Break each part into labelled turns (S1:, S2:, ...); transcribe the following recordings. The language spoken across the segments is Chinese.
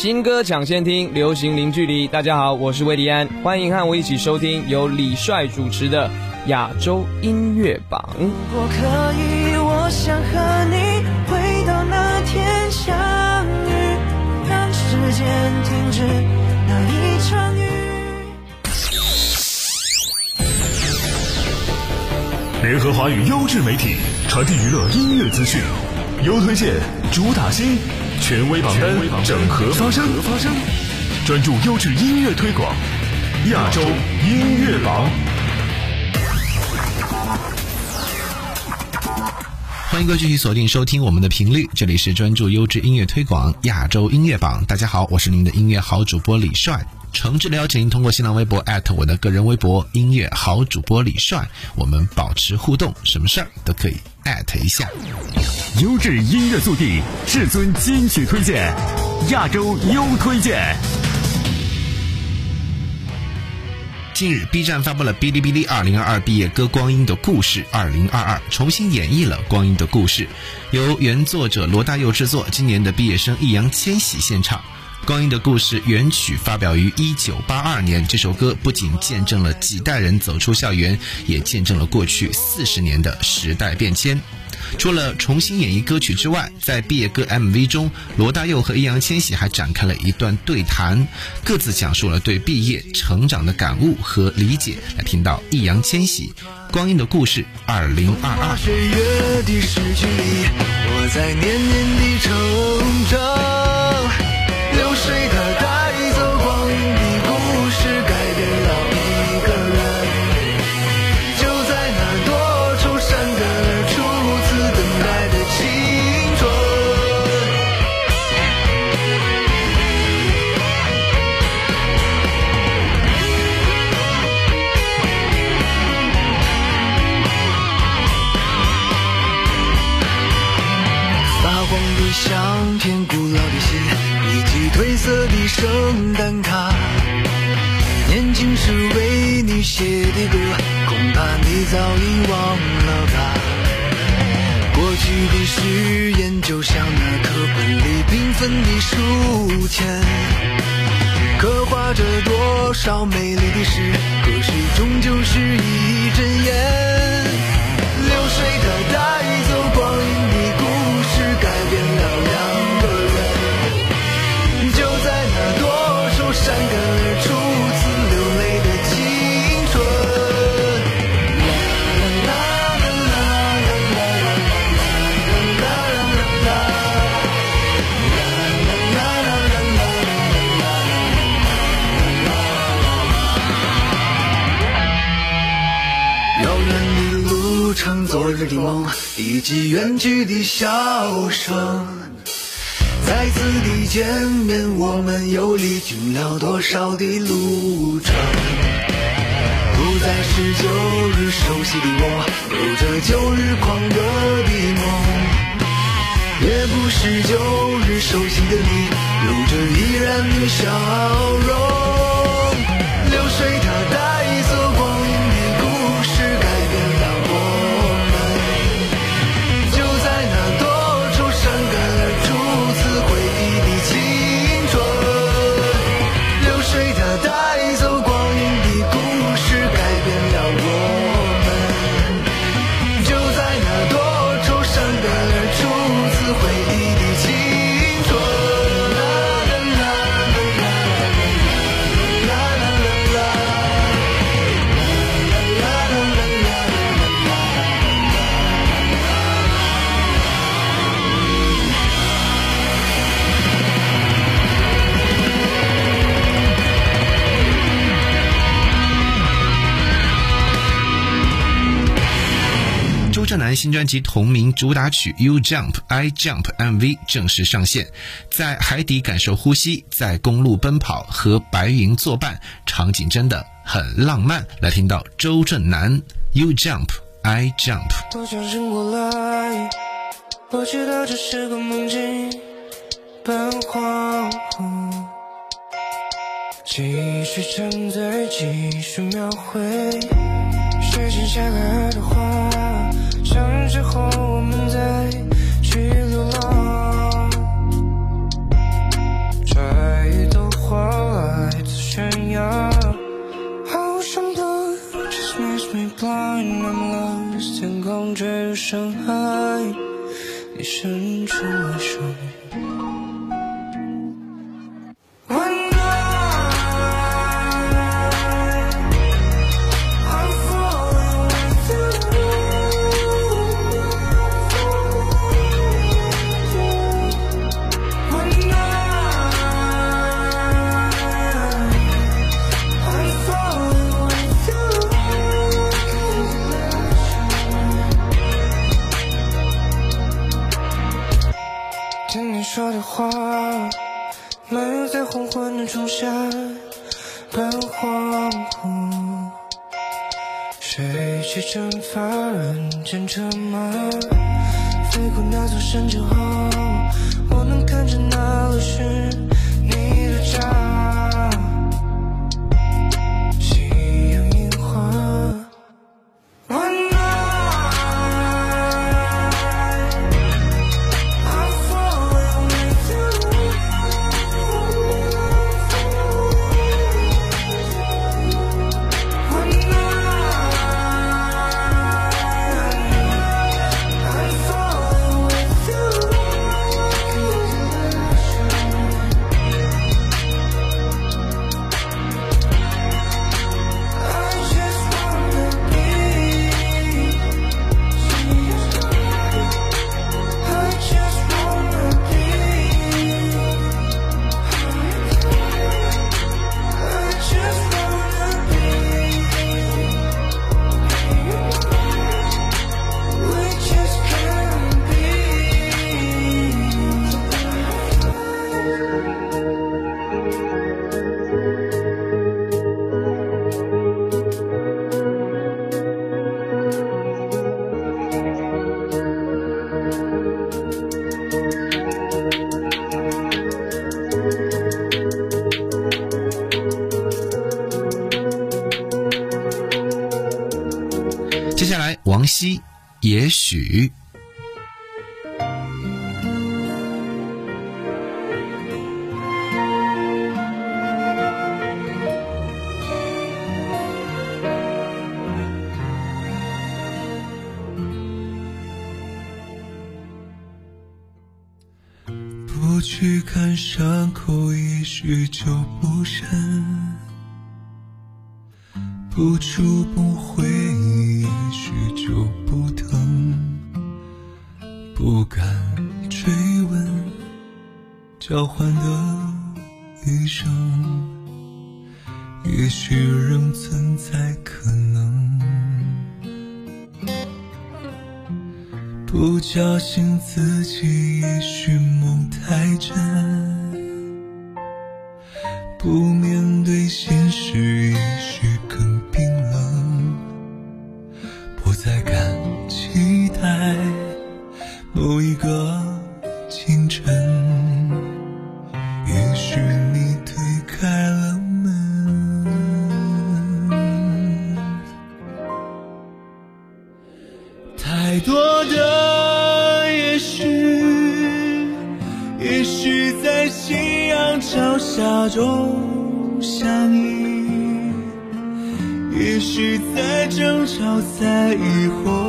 S1: 新歌抢先听，流行零距离。大家好，我是魏迪安，欢迎和我一起收听由李帅主持的亚洲音乐榜。
S2: 如果可以，我想和你回到那天相遇，让时间停止那一场雨。
S3: 联合华语优质媒体，传递娱乐音乐资讯，优推荐，主打新，权威榜单，整合发声，专注优质音乐推广，亚洲音乐榜。
S4: 欢迎继续锁定收听我们的频率，这里是专注优质音乐推广亚洲音乐榜。大家好，我是您的音乐好主播李帅。诚挚的邀请您通过新浪微博我的个人微博“音乐好主播李帅”，我们保持互动，什么事儿都可以一下。
S3: 优质音乐速递，至尊金曲推荐，亚洲优推荐。
S4: 近日，B 站发布了哔哩哔哩2022毕业歌《光阴的故事》2022，重新演绎了《光阴的故事》，由原作者罗大佑制作，今年的毕业生易烊千玺献唱。《光阴的故事》原曲发表于一九八二年，这首歌不仅见证了几代人走出校园，也见证了过去四十年的时代变迁。除了重新演绎歌曲之外，在毕业歌 MV 中，罗大佑和易烊千玺还展开了一段对谈，各自讲述了对毕业成长的感悟和理解。来听到易烊千玺《光阴的故事》二零二二。
S2: 古老的信，以及褪色的圣诞卡，年轻时为你写的歌，恐怕你早已忘了吧。过去的誓言就像那课本里缤纷的书签，刻画着多少美丽的诗，可是终究是一阵烟。流水它带走光阴昨日的梦，以及远去的笑声。再次的见面，我们又历经了多少的路程？不再是旧日熟悉的我，有着旧日狂热的梦；也不是旧日熟悉的你，有着依然的笑容。
S4: 新专辑同名主打曲《You Jump I Jump》MV 正式上线，在海底感受呼吸，在公路奔跑，和白云作伴，场景真的很浪漫。来听到周震南《You Jump I Jump》。
S2: 我清醒过来，我知道这是个梦境，半恍惚，继续沉醉，继续描绘，水静下来的话，像是候，我们再去流浪，摘
S5: 一朵花来自悬崖。Ocean blue just makes me blind. I'm lost. 天空坠入深海，你伸出
S6: 了手。希，也许。
S5: 不去看伤口，也许就不深；不触碰回忆。就不疼，不敢追问，交换的余生，也许仍存在可能。不叫醒自己，也许梦太真，不面对现实，也许更个清晨，也许你推开了门。太多的也许，也许在夕阳脚下中相依。也许在争吵，在以后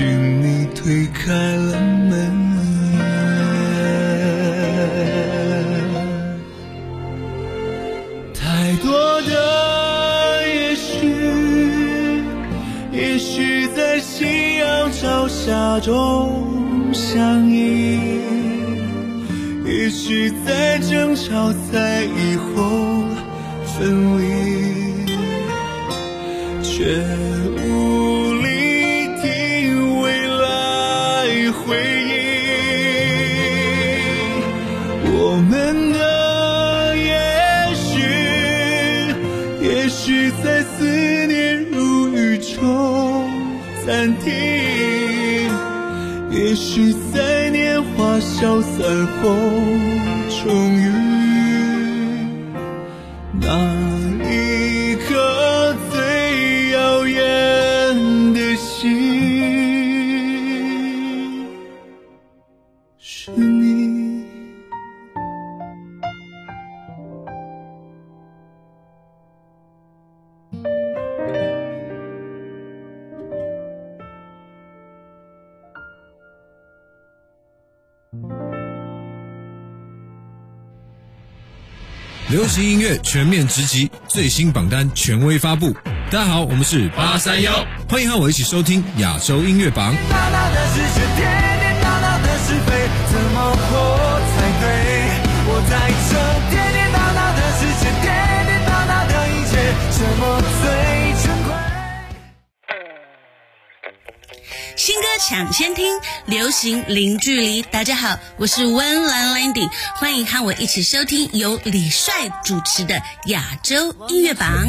S5: 是你推开了门太多的，也许也许在夕阳照下中相依，也许在争吵在以后分。只在年华消散后终于，那一
S2: 新音乐全面直击，最新榜单权威发布。大家好，我们是八三幺，欢迎和我一起收听亚洲音乐榜。
S5: 什么
S7: 抢先听，流行零距离。大家好，我是温岚 Landy，欢迎和我一起收听由李帅主持的亚洲音乐榜。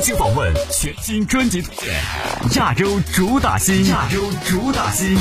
S8: 请访问，全新专辑推荐，亚洲主打新，亚洲主打新。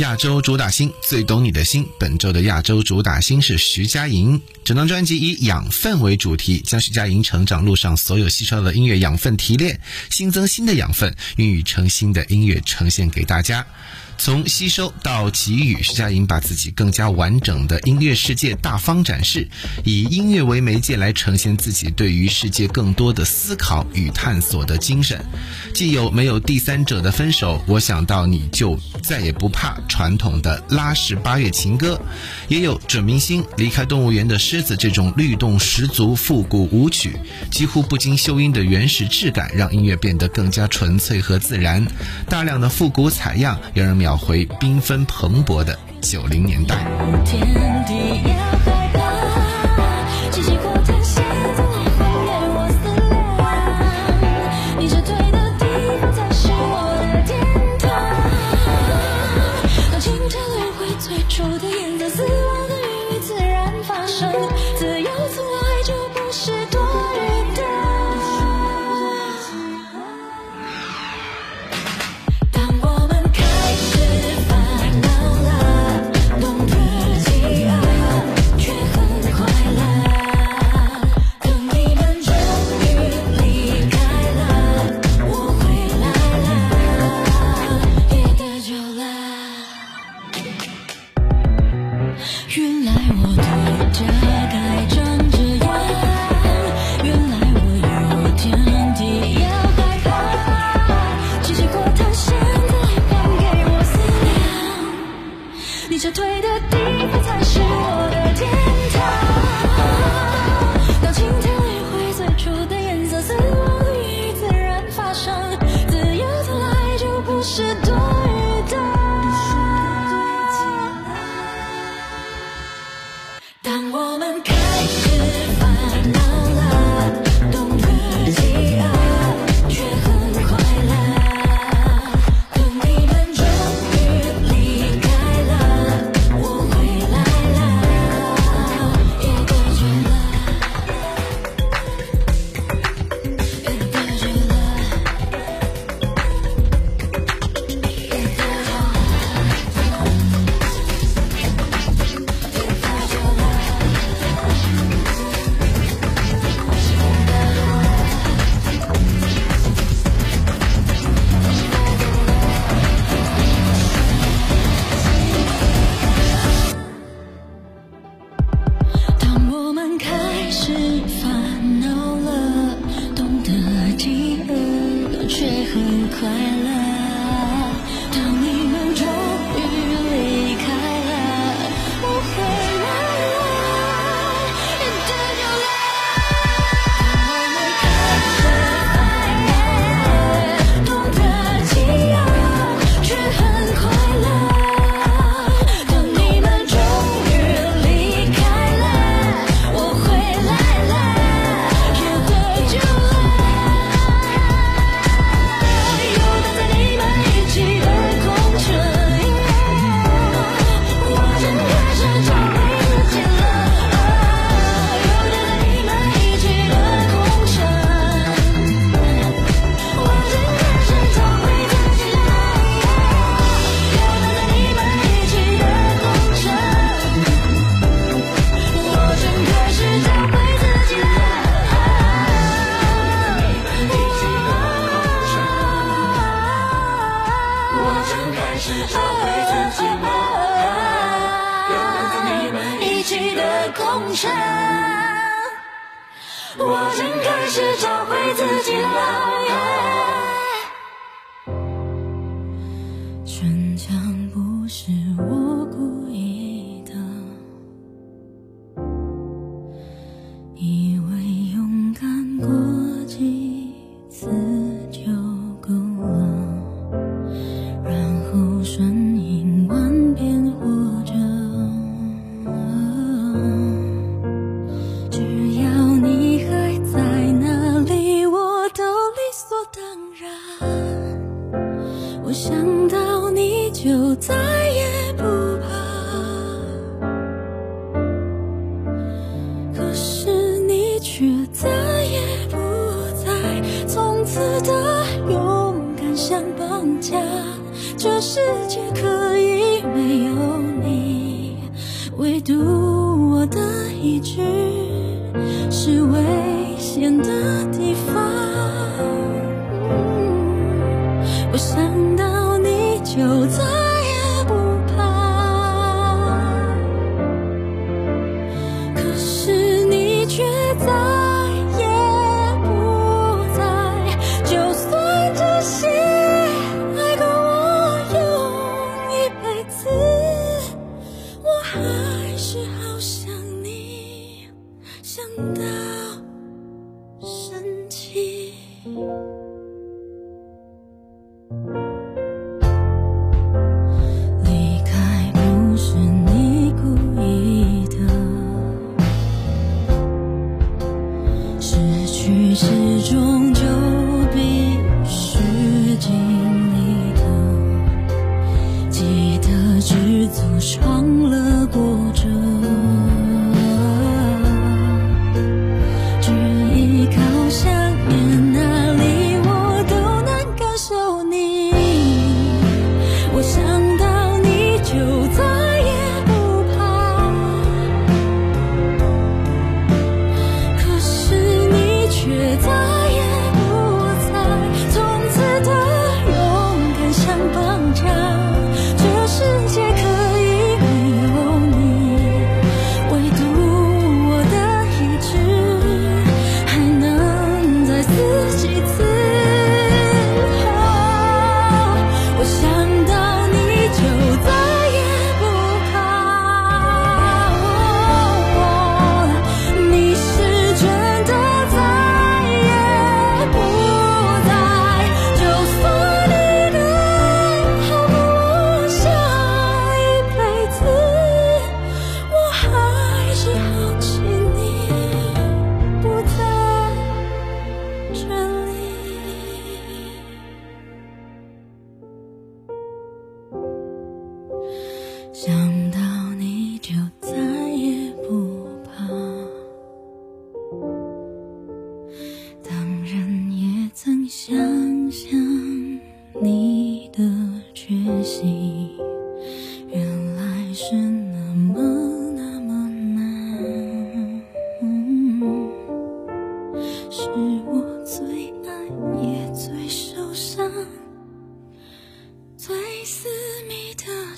S8: 亚洲主打星最懂你的心，本周的亚洲主打星是徐佳莹。整张专辑以养分为主题，将徐佳莹成长路上所有吸收的音乐养分提炼，新增新的养分，孕育成新的音乐呈现给大家。从吸收到给予，徐佳莹把自己更加完整的音乐世界大方展示，以音乐为媒介来呈现自己对于世界更多的思考与探索的精神。既有没有第三者的分手，我想到你就再也不怕传统的拉式八月情歌，也有准明星离开动物园的狮子这种律动十足复古舞曲，几乎不经修音的原始质感，让音乐变得更加纯粹和自然。大量的复古采样，让人找回缤纷蓬勃的九零年代。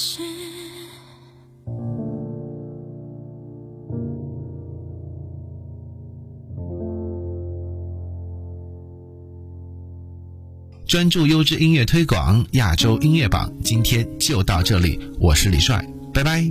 S9: 是
S4: 专注优质音乐推广，亚洲音乐榜今天就到这里，我是李帅，拜拜。